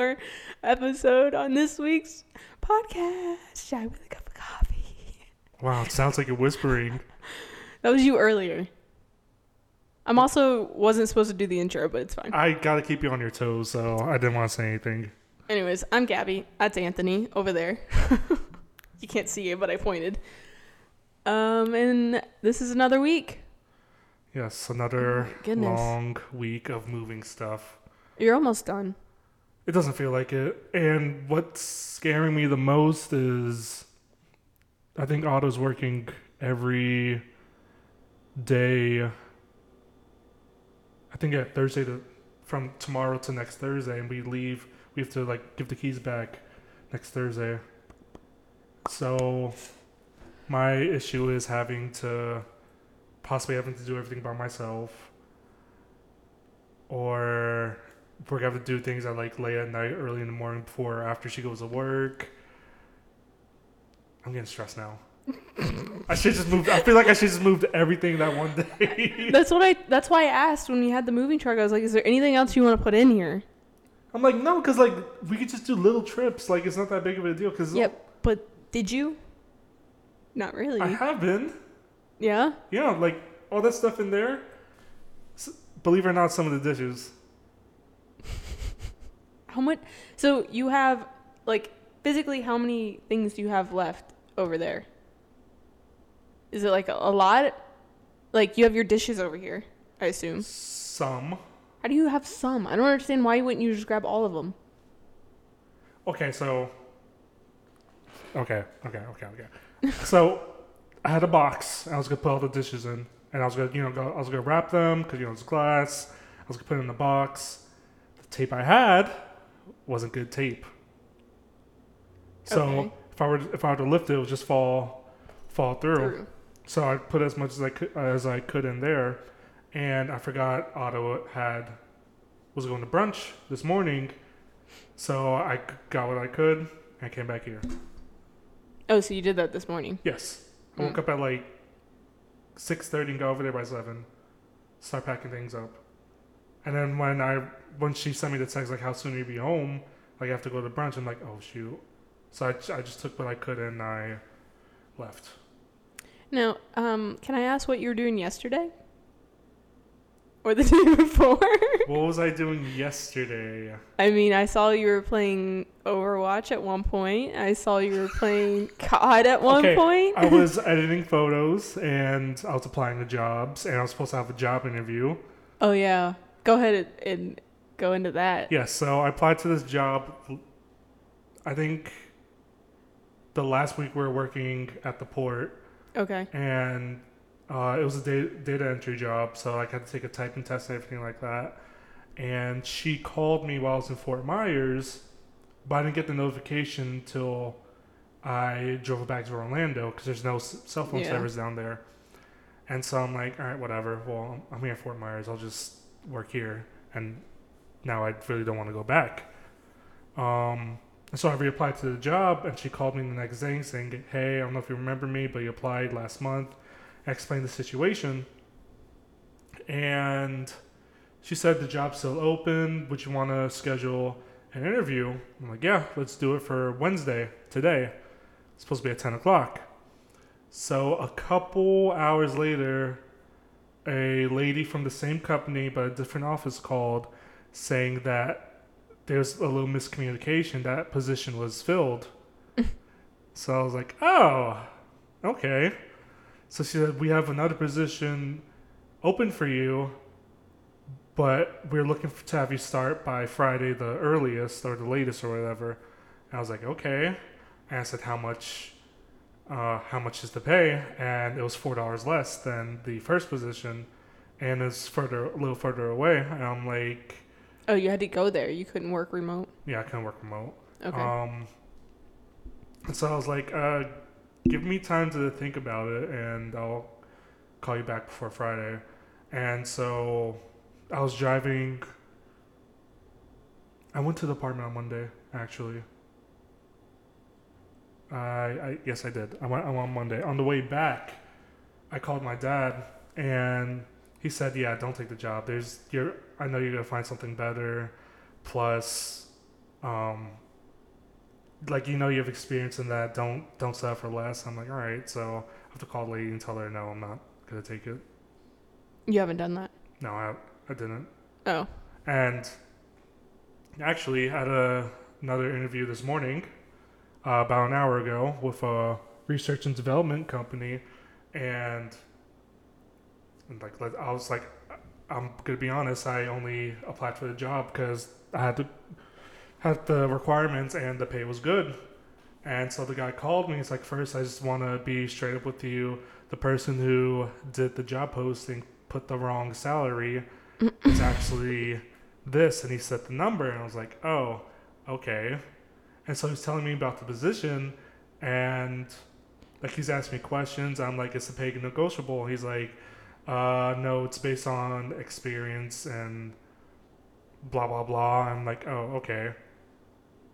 Another episode on this week's podcast. Shy with a cup of coffee. Wow, it sounds like you're whispering. That was you earlier. I'm also wasn't supposed to do the intro, but it's fine. I gotta keep you on your toes, so I didn't want to say anything. Anyways, I'm Gabby. That's Anthony over there. you can't see it, but I pointed. Um, and this is another week. Yes, another Oh long week of moving stuff. You're almost done. It doesn't feel like it. And what's scaring me the most is I think Otto's working every day. I think at Thursday to from tomorrow to next Thursday, and we leave. We have to like give the keys back next Thursday. So my issue is having to possibly having to do everything by myself, or we're gonna have to do things at like late at night, early in the morning, before or after she goes to work. I'm getting stressed now. I should just move. I feel like I should just move everything that one day. That's what I. That's why I asked when we had the moving truck. I was like, "Is there anything else you want to put in here?" I'm like, no, because like we could just do little trips. Like it's not that big of a deal. Because Yep. But did you? Not really. I have been. yeah. Yeah, like all that stuff in there. Believe it or not, some of the dishes. How much? So you have like physically, how many things do you have left over there? Is it like a, a lot? Like you have your dishes over here, I assume. Some. How do you have some? I don't understand why wouldn't you just grab all of them? Okay, so. Okay, okay, okay, okay. so, I had a box. I was gonna put all the dishes in, and I was gonna, you know, go, I was gonna wrap them because you know it's glass. I was gonna put it in the box. The tape I had wasn't good tape. So Okay. if I were if I were to lift it, it would just fall fall through. Through. So I put as much as I could as I could in there, and I forgot Otto had was going to brunch this morning, so I got what I could and I came back here. Oh, so you did that this morning? Yes, I Mm. woke up at like six thirty and got over there by seven, start packing things up, and then when I when she sent me the text like how soon you be home, like I have to go to brunch, I'm like oh shoot, so I, I just took what I could and I left. Now, um, can I ask what you were doing yesterday? Or the day before? what was I doing yesterday? I mean, I saw you were playing Overwatch at one point. I saw you were playing COD at one Okay, point. I was editing photos and I was applying to jobs and I was supposed to have a job interview. oh yeah, go ahead and, and go into that. Yes, so I applied to this job. I think the last week we were working at the port Okay. and uh, it was a data, data entry job, so I had to take a typing test and everything like that. And she called me while I was in Fort Myers, but I didn't get the notification till I drove back to Orlando because there's no cell phone Yeah. service down there. And so I'm like, all right, whatever. Well, I'm here in Fort Myers. I'll just work here. And now I really don't want to go back. Um, so I reapplied to the job, and she called me the next day saying, "Hey, I don't know if you remember me, but you applied last month." I explained the situation, and she said the job's still open. Would you want to schedule an interview? I'm like, "Yeah, let's do it for Wednesday today. It's supposed to be at 10 o'clock." So a couple hours later, a lady from the same company but a different office called, saying that there's a little miscommunication. That position was filled. so I was like, "Oh, okay." So she said, "We have another position open for you, but we're looking to have you start by Friday, the earliest or the latest or whatever." And I was like, "Okay." And I said, "How much? Uh, how much is the pay?" And it was four dollars less than the first position, and it's further, a little further away. And I'm like, Oh, you had to go there. You couldn't work remote. "Yeah, I couldn't work remote." Okay. Um, and so I was like, uh, give me time to think about it and I'll call you back before Friday. And so I was driving. I went to the apartment on Monday, actually. I, I yes, I did. I went, I went on Monday. On the way back, I called my dad and he said, "Yeah, don't take the job. There's you're. I know you're gonna find something better. Plus, um, like you know you have experience in that. Don't don't settle for less." I'm like, "All right." So I have to call the lady and tell her, "No, I'm not gonna take it." You haven't done that. No, I I didn't. Oh. And actually, had a, another interview this morning, uh, about an hour ago, with a research and development company, and, and like I was like, I'm gonna be honest, I only applied for the job because I had to had the requirements and the pay was good. And so the guy called me. He's like, first, I just want to be straight up with you. The person who did the job posting put the wrong salary. it's actually this. And he said the number. And I was like, oh, okay. And so he's telling me about the position. And like he's asking me questions. I'm like, is the pay negotiable? He's like, uh, no, it's based on experience and blah, blah, blah. I'm like, oh, okay.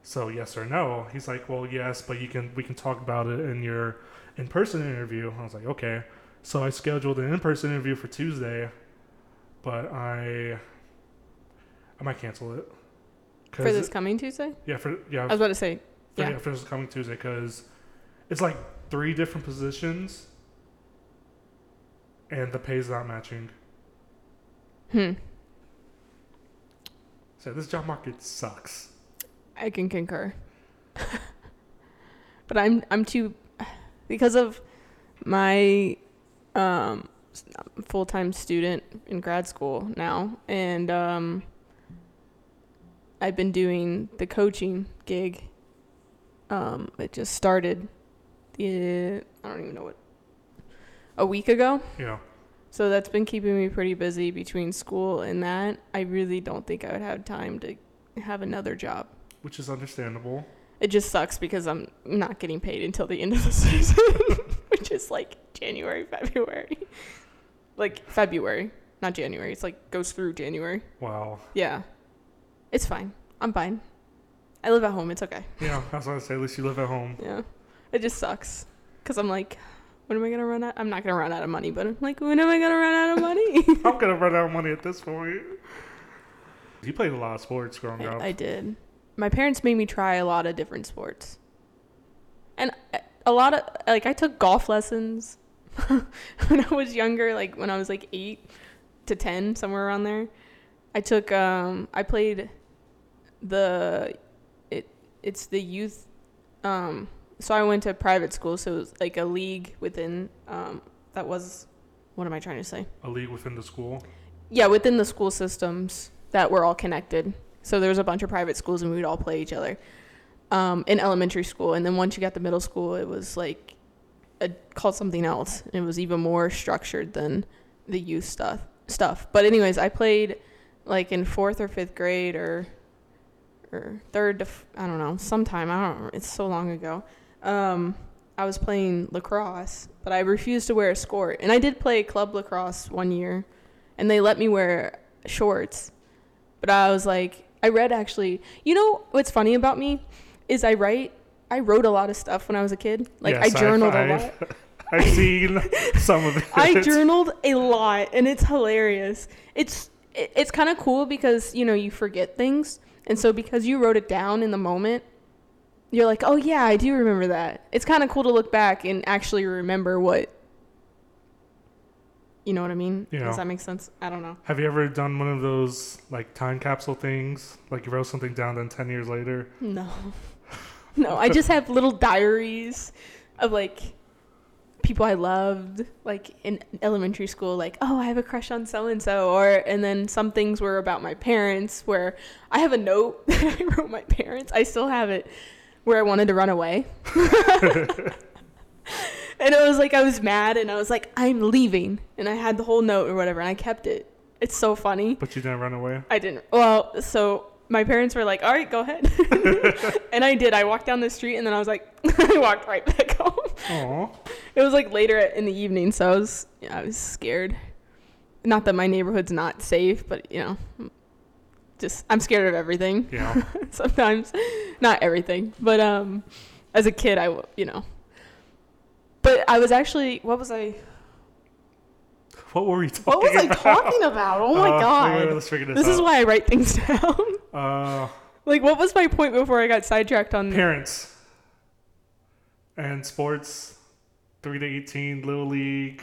So yes or no? He's like, well, yes, but you can we can talk about it in your in-person interview. I was like, okay. So I scheduled an in-person interview for Tuesday, but I I might cancel it. For this coming Tuesday? yeah, for yeah, I was about to say, for, yeah. yeah, for this coming Tuesday because it's like three different positions, and the pay's not matching. hmm. So this job market sucks. I can concur. but I'm I'm too because of my um full-time student in grad school now and um I've been doing the coaching gig. Um it just started the I don't even know what a week ago. Yeah, So that's been keeping me pretty busy between school and that. I really don't think I would have time to have another job. which is understandable. It just sucks because I'm not getting paid until the end of the season, which is like January, February. Like February, not January. It's like goes through January. Wow. Yeah. It's fine. I'm fine. I live at home. It's okay. Yeah, I was gonna say at least you live at home. Yeah. It just sucks cuz I'm like when am I going to run out? I'm not to run out of money, but I'm like when am I going to run out of money? I'm gonna run out of money at this point. You played a lot of sports growing up. I, I did. My parents made me try a lot of different sports. And a- a lot of like I took golf lessons when I was younger, like when I was like 8 to 10, somewhere around there. I took um I played the it it's the youth um so I went to private school, so it was like a league within um that was what am I trying to say? a league within the school. yeah, within the school systems that were all connected. So there was a bunch of private schools, and we would all play each other um, in elementary school. And then once you got to middle school, it was like a, called something else. It was even more structured than the youth stuff. Stuff. But anyways, I played like in fourth or fifth grade, or or third to I don't know, sometime I don't. It's so long ago. Um, I was playing lacrosse, but I refused to wear a skirt. And I did play club lacrosse one year, and they let me wear shorts. But I was like, I read actually. You know what's funny about me is I write. I wrote a lot of stuff when I was a kid. Like Yes, I journaled a lot. I've, seen some of it. I journaled a lot, and it's hilarious. It's it- it's kind of cool because you know you forget things, and so because you wrote it down in the moment, you're like, oh yeah, I do remember that. It's kind of cool to look back and actually remember what. You know what I mean? Yeah. Does that make sense? I don't know. Have you ever done one of those like time capsule things? Like you wrote something down, then ten years later. No. no, I just have little diaries of like people I loved, like in elementary school, like, oh, I have a crush on so and so. Or, and then some things were about my parents, where I have a note that I wrote my parents. I still have it where I wanted to run away. and it was like, I was mad and I was like, I'm leaving. And I had the whole note or whatever, and I kept it. It's so funny. But you didn't run away. I didn't. Well, so my parents were like, "All right, go ahead," and I did. I walked down the street, and then I was like, I walked right back home. It was like later in the evening, so I was, yeah, I was scared. Not that my neighborhood's not safe, but you know, just I'm scared of everything. Yeah. Sometimes, not everything, but um, as a kid, I, you know. But I was actually, what was I? What were we talking What was I about? talking about? Oh my Uh, god. wait, let's figure this, this is why I write things down. Uh, like, what was my point before I got sidetracked on? parents and sports, three to eighteen, little league,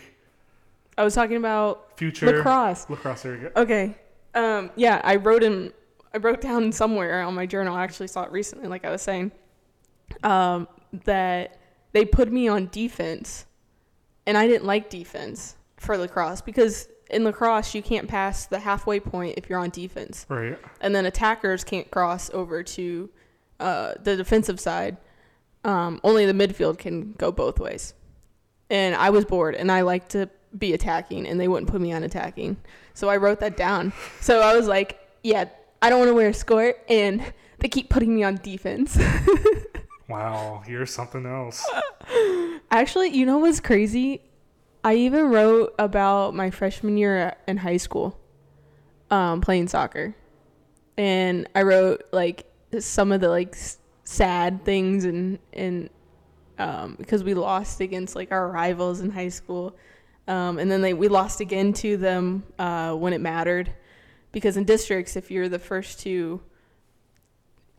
I was talking about future lacrosse. Lacrosse. There we go. Okay. Um, yeah, I wrote in. I wrote down somewhere on my journal. I actually saw it recently, like I was saying, um, that they put me on defense, and I didn't like defense for lacrosse because in lacrosse you can't pass the halfway point if you're on defense, Right. and then attackers can't cross over to uh, the defensive side. Um, only the midfield can go both ways, and I was bored, and I like to be attacking, and they wouldn't put me on attacking. So I wrote that down. So I was like, yeah, I don't want to wear a skirt, and they keep putting me on defense. Wow. Here's something else. Actually, you know what's crazy? I even wrote about my freshman year in high school, um, playing soccer, and I wrote like some of the like sad things and and um, because we lost against like our rivals in high school, um, and then they we lost again to them uh, when it mattered, because in districts if you're the first two,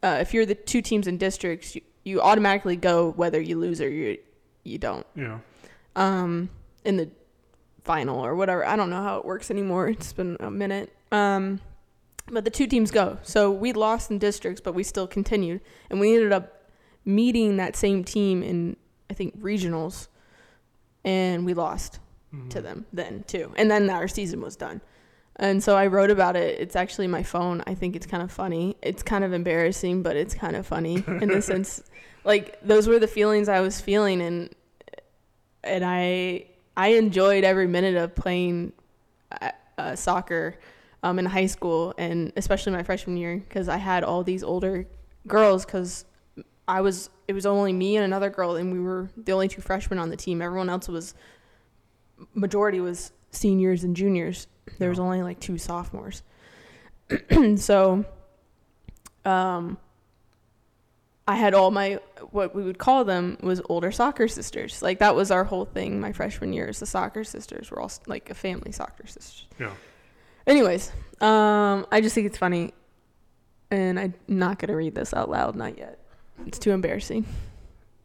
uh, if you're the two teams in districts, you, you automatically go whether you lose or you you don't Yeah. um in the final or whatever. I don't know how it works anymore. It's been a minute. Um but the two teams go. So we lost in districts, but we still continued and we ended up meeting that same team in I think regionals and we lost Mhm. to them then too. And then our season was done. And so I wrote about it. It's actually my phone. I think it's kind of funny. It's kind of embarrassing, but it's kind of funny in the sense like those were the feelings I was feeling and and I I enjoyed every minute of playing uh, uh, soccer um, in high school and especially my freshman year because I had all these older girls because I was it was only me and another girl and we were the only two freshmen on the team. Everyone else was majority was seniors and juniors. There was only like two sophomores. so um I had all my what we would call them was older soccer sisters. Like that was our whole thing my freshman year is the soccer sisters. We're all like a family soccer sisters. Yeah. Anyways, um I just think it's funny and I'm not going to read this out loud not yet. It's too embarrassing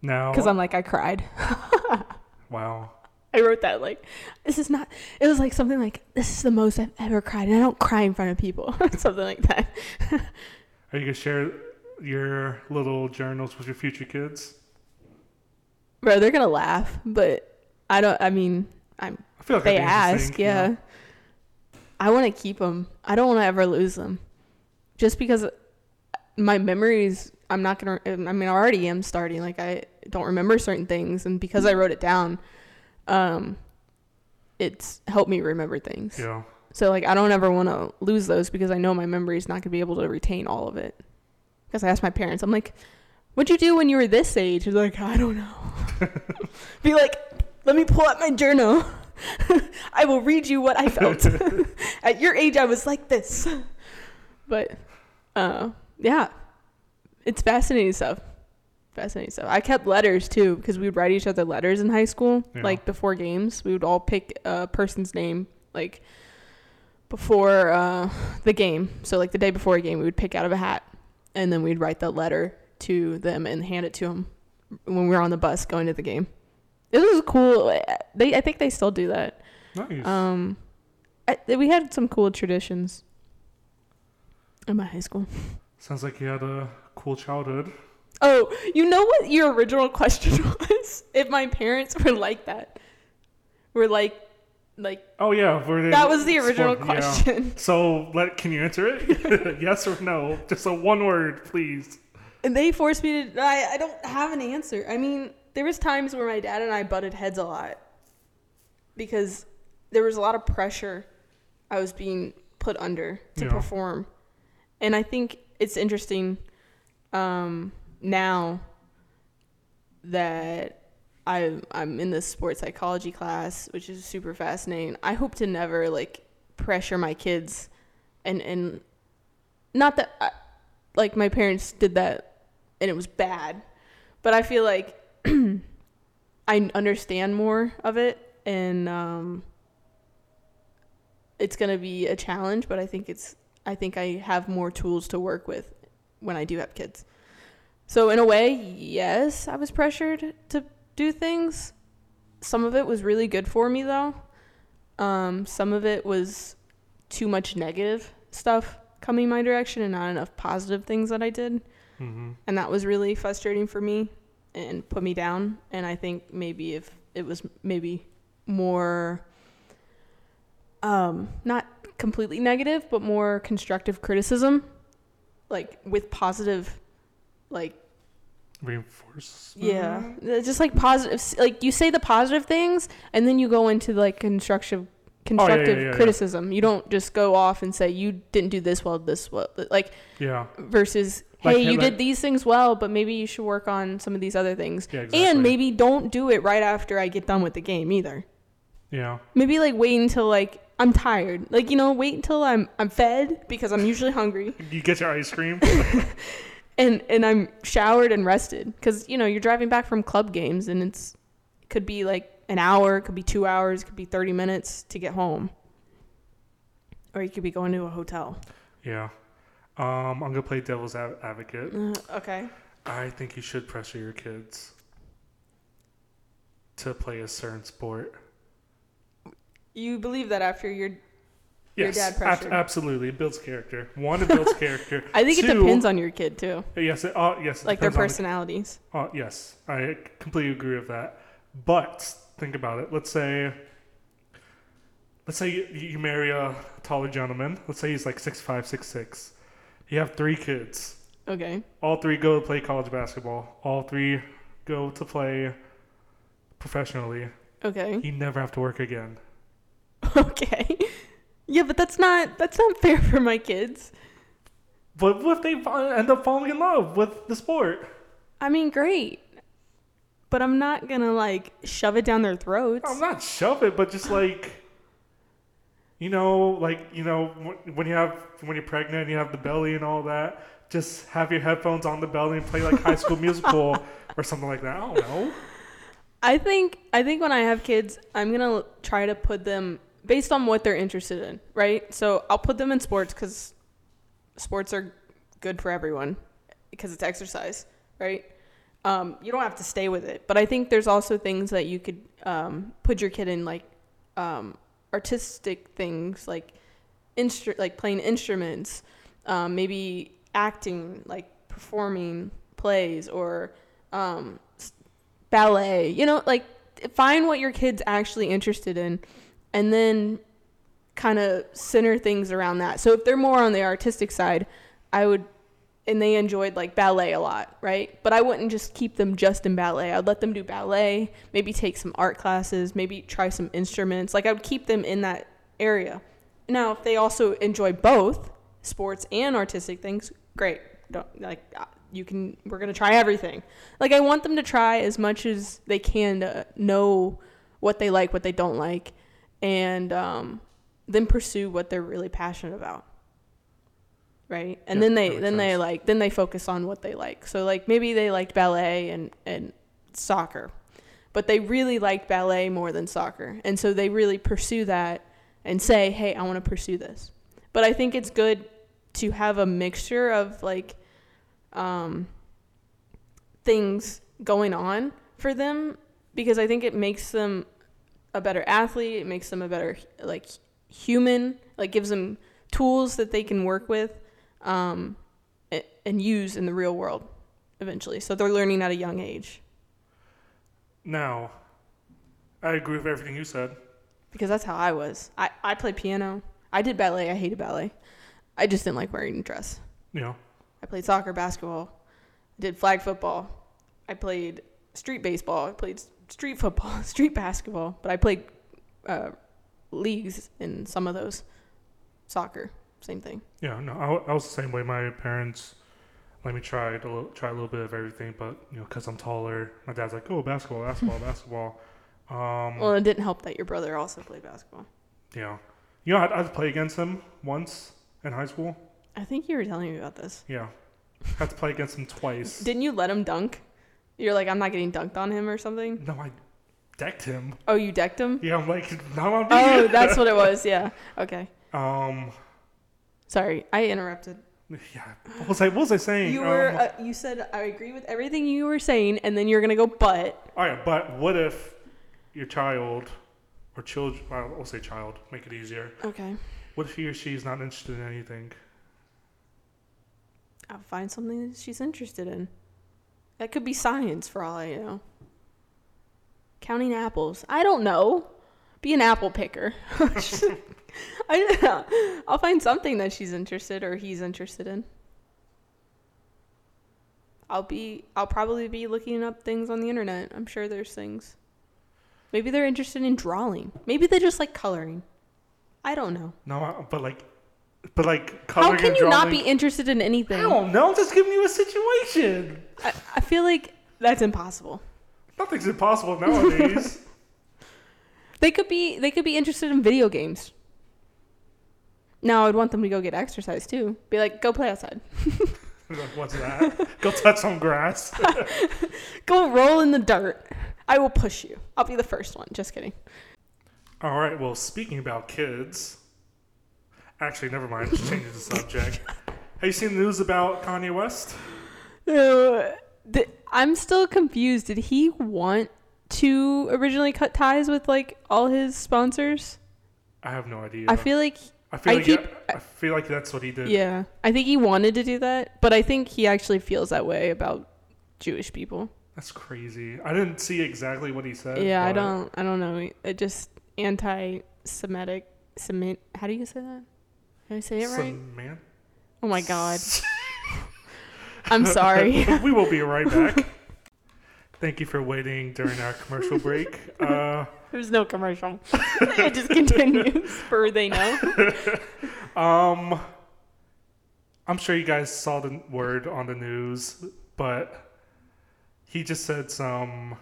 No. cuz I'm like I cried. Wow. I wrote that like this is not it was like something like this is the most I've ever cried and I don't cry in front of people something like that. Are you gonna share your little journals with your future kids? Bro, they're going to laugh, but I don't I mean, I'm I feel like they ask, interesting, yeah. I want to keep them. I don't want to ever lose them. Just because my memories, I'm not going to, I mean, I already am starting. Like, I don't remember certain things. And because I wrote it down, um, it's helped me remember things. Yeah. So, like, I don't ever want to lose those because I know my memory is not going to be able to retain all of it. Because I asked my parents, I'm like, what'd you do when you were this age? They're like, I don't know. be like, let me pull out my journal. I will read you what I felt. At your age, I was like this. But, uh, yeah, it's fascinating stuff. Fascinating stuff. I kept letters too because we would write each other letters in high school. Yeah. Like before games, we would all pick a person's name, like before uh, the game. So like the day before a game, we would pick out of a hat, and then we'd write that letter to them and hand it to them when we were on the bus going to the game. It was cool. They, I think they still do that. Nice. Um, I, we had some cool traditions in my high school. Sounds like you had a cool childhood. Oh, you know what your original question was? If my parents were like that, were like, like Oh yeah, were they, that was the original sport- yeah. question. So, let can you answer it? yes or no? Just a one word, please. And they forced me to. I, I don't have an answer. I mean, there was times where my dad and I butted heads a lot because there was a lot of pressure I was being put under to Yeah. perform, and I think it's interesting um, now that I I'm in this sports psychology class, which is super fascinating. I hope to never like pressure my kids, and and not that I, like my parents did that and it was bad, but I feel like I understand more of it and um it's going to be a challenge, but I think it's I think I have more tools to work with when I do have kids. So in a way, yes, I was pressured to do things. Some of it was really good for me though. Um, some of it was too much negative stuff coming my direction and not enough positive things that I did. Mm-hmm. And that was really frustrating for me and put me down. And I think maybe if it was maybe more, um, not completely negative, but more constructive criticism, like with positive, like Reinforce. yeah, just like positive. Like you say the positive things, and then you go into like constructive, constructive yeah, yeah, yeah. criticism. You don't just go off and say you didn't do this well, this well. Like Yeah. versus Like hey, you like- did these things well, but maybe you should work on some of these other things. Yeah. Exactly. And maybe don't do it right after I get done with the game either. Yeah. Maybe like wait until like I'm tired. Like you know, wait until I'm I'm fed because I'm usually hungry You get your ice cream. and and I'm showered and rested because you know you're driving back from club games and it's it could be like an hour, it could be two hours, it could be 30 minutes to get home, or you could be going to a hotel. yeah. Um, I'm gonna play devil's ad- advocate. Uh, okay. I think you should pressure your kids to play a certain sport. You believe that after your Your Yes, dad ab- absolutely. It builds character. One, it builds character. I think it depends on your kid too, Yes, it, uh, yes. it like their on the- personalities. Uh, yes, I completely agree with that. But think about it. Let's say, let's say you, you marry a taller gentleman. Let's say he's like six five, six six. You have three kids. Okay. All three go to play college basketball. All three go to play professionally. Okay. You never have to work again. Okay. Yeah, but that's not that's not fair for my kids. But what if they end up falling in love with the sport? I mean, great. But I'm not going to like shove it down their throats. I'm not shove it, but just like, you know, like you know, when- you have when you're pregnant, and you have the belly and all that. Just have your headphones on the belly and play like High School Musical or something like that. I don't know. I think I think when I have kids, I'm gonna try to put them based on what they're interested in, right? So I'll put them in sports because sports are good for everyone because it's exercise, right? Um, you don't have to stay with it, but I think there's also things that you could um, put your kid in, like um, artistic things, like instru- like playing instruments, um, maybe acting, like performing plays or um, ballet you know like find what your kid's actually interested in and then kind of center things around that. So if they're more on the artistic side i would and they enjoyed like ballet a lot right? But i wouldn't just keep them just in ballet. I'd let them do ballet maybe take some art classes maybe try some instruments. Like i would keep them in that area. Now if they also enjoy both sports and artistic things great. Don't like uh, you can we're going to try everything. Like I want them to try as much as they can to know what they like, what they don't like, and um, then pursue what they're really passionate about. Right, and Yeah, then they then they like then they focus on what they like. So like maybe they liked ballet and and soccer, but they really liked ballet more than soccer, and so they really pursue that and say, hey, I want to pursue this. But I think it's good to have a mixture of like um, things going on for them because I think it makes them a better athlete. It makes them a better like human. Like gives them tools that they can work with um, and use in the real world eventually. So they're learning at a young age Now, I agree with everything you said. because that's how I was. I, I played piano. I did ballet. I hated ballet. I just didn't like wearing a dress. You know, I played soccer, basketball. I did flag football. I played street baseball. I played street football, street basketball. But I played uh, leagues in some of those. Soccer, same thing. yeah. No, I, I was the same way. My parents let me try a little, try a little bit of everything, but you know, because I'm taller, my dad's like, "Oh, basketball, basketball, basketball." Um, Well, it didn't help that your brother also played basketball. Yeah, you know, I'd, I'd play against him once in high school. I think you were telling me about this. Yeah, had to play against him twice. Didn't you let him dunk? You're like, I'm not getting dunked on him or something. No, I, decked him. Oh, you decked him? Yeah, I'm like, now I'm Oh, that's what it was. Yeah. Okay. Um, Sorry, I interrupted. yeah. What was I? What was I saying? You were. Um, Uh, you said I agree with everything you were saying, and then you're gonna go, but. all right, but what if your child or children? Well, we'll say child. Make it easier. Okay. What if he or she is not interested in anything? I'll find something that she's interested in. That could be science for all I know. Counting apples. I don't know. Be an apple picker. I, I'll find something that she's interested or he's interested in. I'll be I'll probably be looking up things on the internet. I'm sure there's things. Maybe they're interested in drawing. Maybe they just like coloring. I don't know. No, but like, but like, How can you not be interested in anything? I don't know. I'm just giving you a situation. I, I feel like that's impossible. Nothing's impossible nowadays. They could be they could be interested in video games. Now I'd want them to go get exercise too. Be like, go play outside. Like, What's that? Go touch some grass. Go roll in the dirt. I will push you. I'll be the first one. Just kidding. All right. Well, speaking about kids, actually, never mind. Just changing the subject. Have you seen the news about Kanye West? Uh, th- I'm still confused. Did he want to originally cut ties with like all his sponsors? I have no idea. I feel like I feel I like keep- I, I feel like that's what he did. yeah. I think he wanted to do that, but I think he actually feels that way about Jewish people. That's crazy. I didn't see exactly what he said. Yeah, I don't. I don't know. It just anti-Semitic. Semit. How do you say that? Did I say it right? some man. Oh my god. I'm sorry. we will be right back. Thank you for waiting during our commercial break. Uh, There's no commercial. it just continues for they know. um, I'm sure you guys saw the word on the news, but he just said some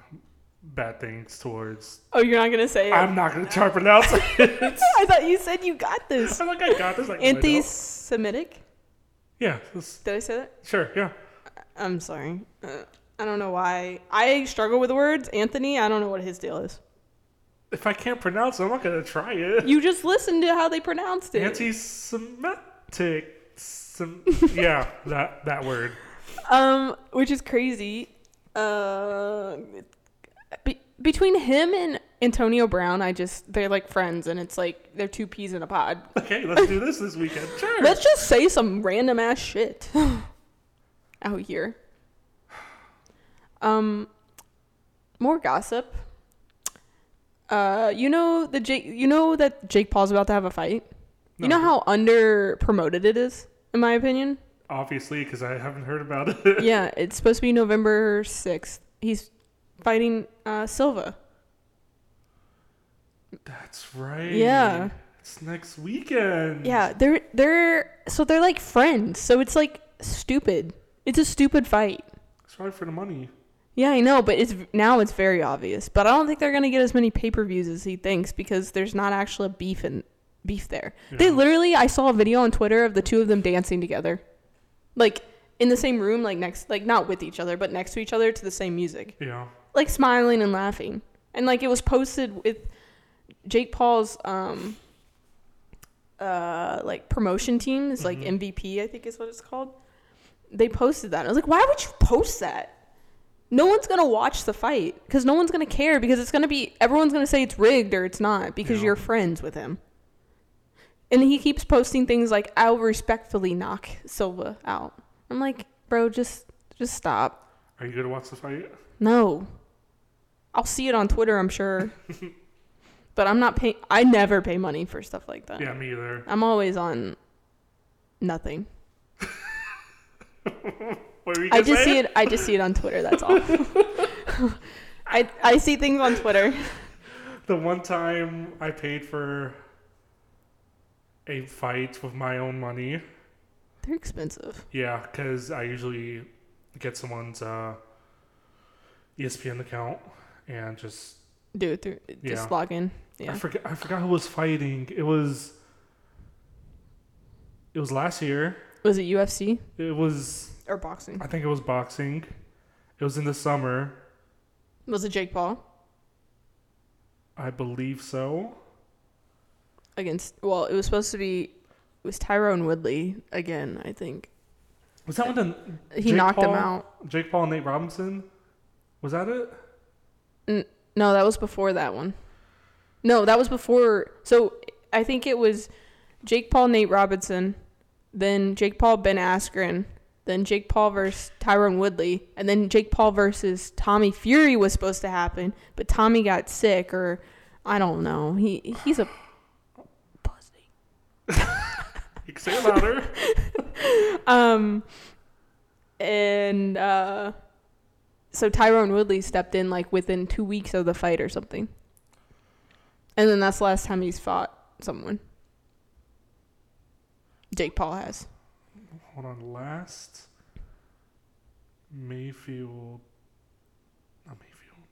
bad things towards. Oh, you're not gonna say it. I'm not gonna try to pronounce it. I thought you said you got this. I'm like, I got this. Like, no, I don't. Anti-Semitic. Yeah, Did I say that? sure. Yeah. I'm sorry. Uh, I don't know why. I struggle with words. Anthony, I don't know what his deal is. If I can't pronounce it, I'm not gonna try it. You just listened to how they pronounced it. Anti-Semitic. Sem- yeah, that that word. Um, which is crazy. Uh, be- between him and Antonio Brown, I just they're like friends, and it's like they're two peas in a pod. Okay, let's do this this weekend. Sure. Let's just say some random ass shit out here. Um, more gossip. Uh, you know the Jake. You know that Jake Paul's about to have a fight. You know how under promoted it is, in my opinion. Obviously, because I haven't heard about it. yeah, it's supposed to be November sixth. He's fighting uh, Silva. That's right. Yeah. It's next weekend. Yeah, they're they're so they're like friends. So it's like stupid. It's a stupid fight. It's right for the money. Yeah, I know, but it's now it's very obvious. But I don't think they're gonna get as many pay per views as he thinks because there's not actually a beef and beef there. They literally, I saw a video on Twitter of the two of them dancing together, like in the same room, like next, like not with each other, but next to each other to the same music, Yeah. like smiling and laughing. And like it was posted with Jake Paul's um uh like promotion team is like Mhm. MVP, I think is what it's called. They posted that. I was like, why would you post that? No one's gonna watch the fight because no one's gonna care because it's gonna be everyone's gonna say it's rigged or it's not because you're friends with him. And he keeps posting things like, "I'll respectfully knock Silva out." I'm like, bro, just just stop. Are you gonna watch the fight? No. I'll see it on Twitter, I'm sure. but I'm not paying I never pay money for stuff like that. Yeah, me either. I'm always on nothing. What were you I just see it I just see it on Twitter, that's all. I I see things on Twitter. The one time I paid for a fight with my own money. They're expensive. Yeah, because I usually get someone's uh, ESPN account and just Do it through just Yeah. log in. I Yeah. forgot I forgot who was fighting. It was it was last year. Was it UFC It was or boxing? I think it was boxing. It was in the summer. Was it Jake Paul? I believe so. against. Well, it was supposed to be. It was Tyron Woodley again. I think Was that one the he Jake knocked him out. Jake Paul and Nate Robinson? Was that it? No, that was before that one. No, that was before. So I think it was Jake Paul, Nate Robinson, then Jake Paul, Ben Askren, then Jake Paul versus Tyron Woodley, and then Jake Paul versus Tommy Fury was supposed to happen, but Tommy got sick, or I don't know. He he's a pussy. You can say it louder. Um, and uh, so Tyron Woodley stepped in like within two weeks of the fight or something. And then that's the last time he's fought someone. Jake Paul has. Hold on. Last Mayfield. Not Mayfield.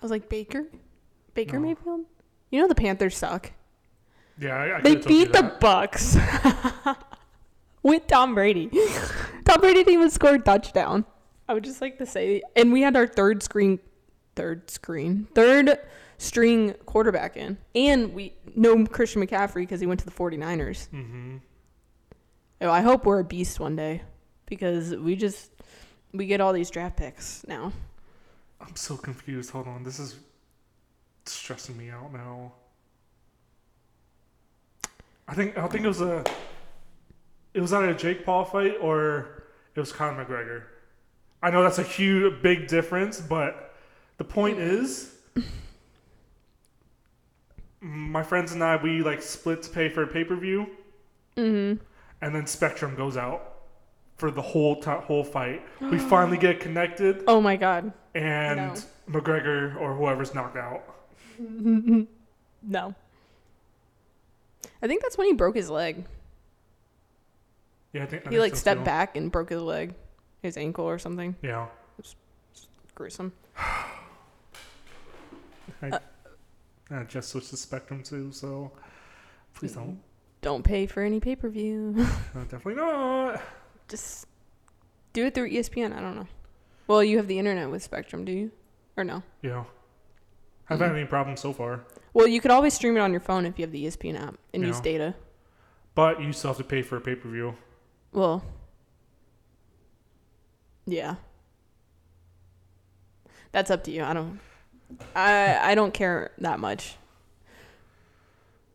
I was like Baker, Baker No. Mayfield. You know the Panthers suck. Yeah, I, I They could've told you beat the that. Bucs with Tom Brady. Tom Brady didn't even score a touchdown. I would just like to say, and we had our third screen, third screen, third string quarterback in, and we no Christian McCaffrey because he went to the 49ers. Mm-hmm. Oh, I hope we're a beast one day because we just we get all these draft picks now. I'm so confused. Hold on. This is stressing me out now. I think I think it was a it was either a Jake Paul fight or it was Conor McGregor. I know that's a huge big difference, but the point is my friends and I we like split to pay for a pay-per-view Mm-hmm. And then Spectrum goes out for the whole ti whole fight. We finally get connected Oh my God, and McGregor or whoever's knocked out. no. I think that's when he broke his leg. Yeah, I think I He think like so, stepped too. back and broke his leg, his ankle or something. Yeah, It's Gruesome. I, uh, I just switched to Spectrum too, so please mm-hmm. don't. Don't pay for any pay per view. No, uh, definitely not. Just do it through ESPN. I don't know. Well, you have the internet with Spectrum, do you? Or no? Yeah, I haven't mm. had any problems so far, Well, you could always stream it on your phone if you have the ESPN app and use data. but you still have to pay for a pay per view. Well, yeah. That's up to you. I don't. I I don't care that much.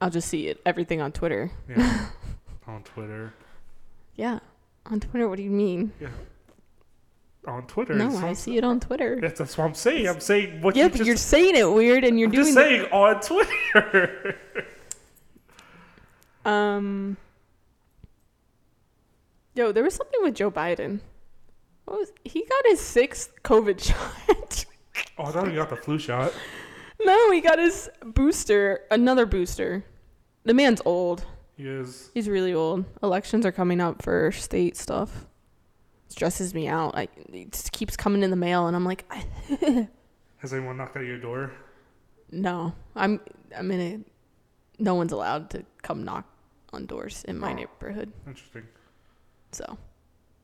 I'll just see it everything on Twitter. Yeah, on Twitter. Yeah, on Twitter. What do you mean? Yeah, on Twitter. No, I see it on Twitter. That's, that's what I'm saying. I'm saying what Yeah, you but just. you're saying it weird, and you're I'm doing. just the- saying on Twitter. Um. Yo, there was something with Joe Biden. What was he got his sixth COVID shot? oh, I thought he got the flu shot. no, he got his booster, another booster. The man's old. He is. He's really old. Elections are coming up for state stuff. Stresses me out. Like it just keeps coming in the mail, and I'm like, Has anyone knocked at your door? no, I'm I'm in a. No one's allowed to come knock on doors in my Oh. neighborhood. Interesting. So,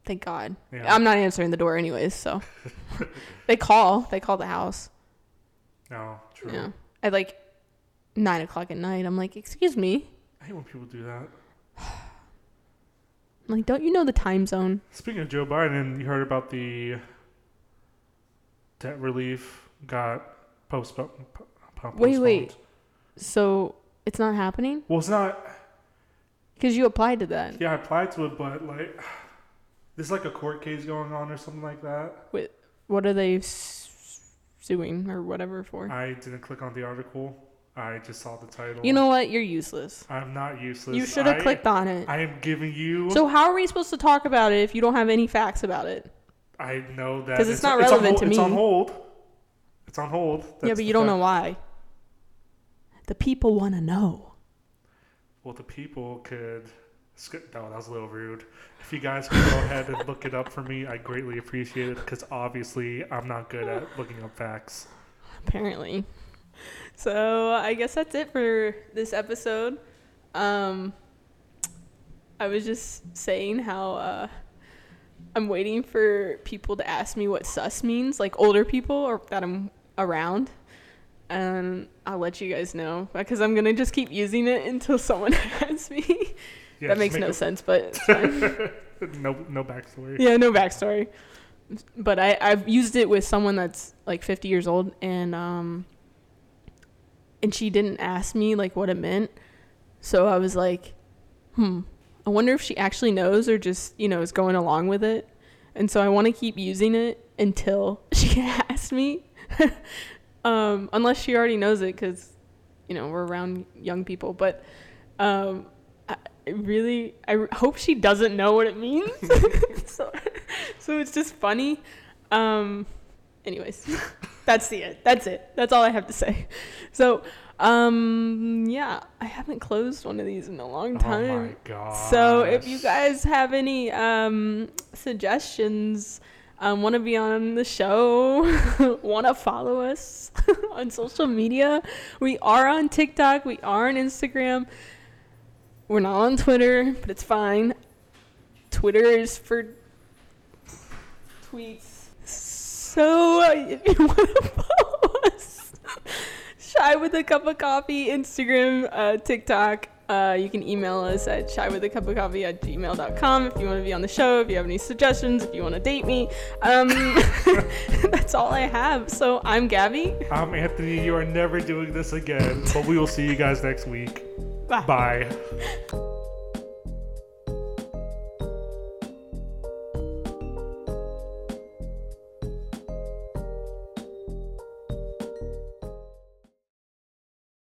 thank God. Yeah. I'm not answering the door anyways, so they call. They call the house. No, true. Yeah. At like nine o'clock at night. I'm like, excuse me. I hate when people do that. I'm like, don't you know the time zone? Speaking of Joe Biden, you heard about the debt relief got postponed. po- po- Wait, wait. So it's not happening Well, it's not. because you applied to that. Yeah, I applied to it, but like, there's like a court case going on or something like that. Wait, what are they s- suing or whatever for? I didn't click on the article. I just saw the title. You know what? You're useless. I'm not useless. You should have I- clicked on it. I am giving you. So how are we supposed to talk about it if you don't have any facts about it? I know that 'Cause it's not on relevant hold- to It's on hold. It's on hold. yeah, That's but the you don't know fact. why. The people want to know. Well, the people could. No, that was a little rude. If you guys could go ahead and look it up for me, I greatly appreciate it because obviously I'm not good at looking up facts. apparently. So I guess that's it for this episode. Um, I was just saying how uh, I'm waiting for people to ask me what sus means, like older people or that I'm around. and I'll let you guys know because I'm gonna just keep using it until someone asks me. Yeah, that makes make no a- sense, but it's fine. no, no backstory. yeah, no backstory. But I I've used it with someone that's like 50 years old, and um, and she didn't ask me like what it meant, so I was like, hmm, I wonder if she actually knows or just you know is going along with it, and so I want to keep using it until she asks me, um, unless she already knows it because, you know, we're around young people, but um, I really I hope she doesn't know what it means. so, so it's just funny. Um, anyways, that's the it. That's it. That's all I have to say. So, um, yeah, I haven't closed one of these in a long time. Oh my god. So if you guys have any um, suggestions, um, want to be on the show, want to follow us on social media, we are on TikTok, we are on Instagram. We're not on Twitter, but it's fine. Twitter is for tweets. So if you want to follow us, Shy with a cup of coffee, Instagram, uh, TikTok. Uh, you can email us at shywithacupofcoffee at gmail.com if you want to be on the show, if you have any suggestions, if you want to date me. Um, that's all I have. So I'm Gabby. I'm Anthony. You are never doing this again. But we will see you guys next week. Bye. Bye.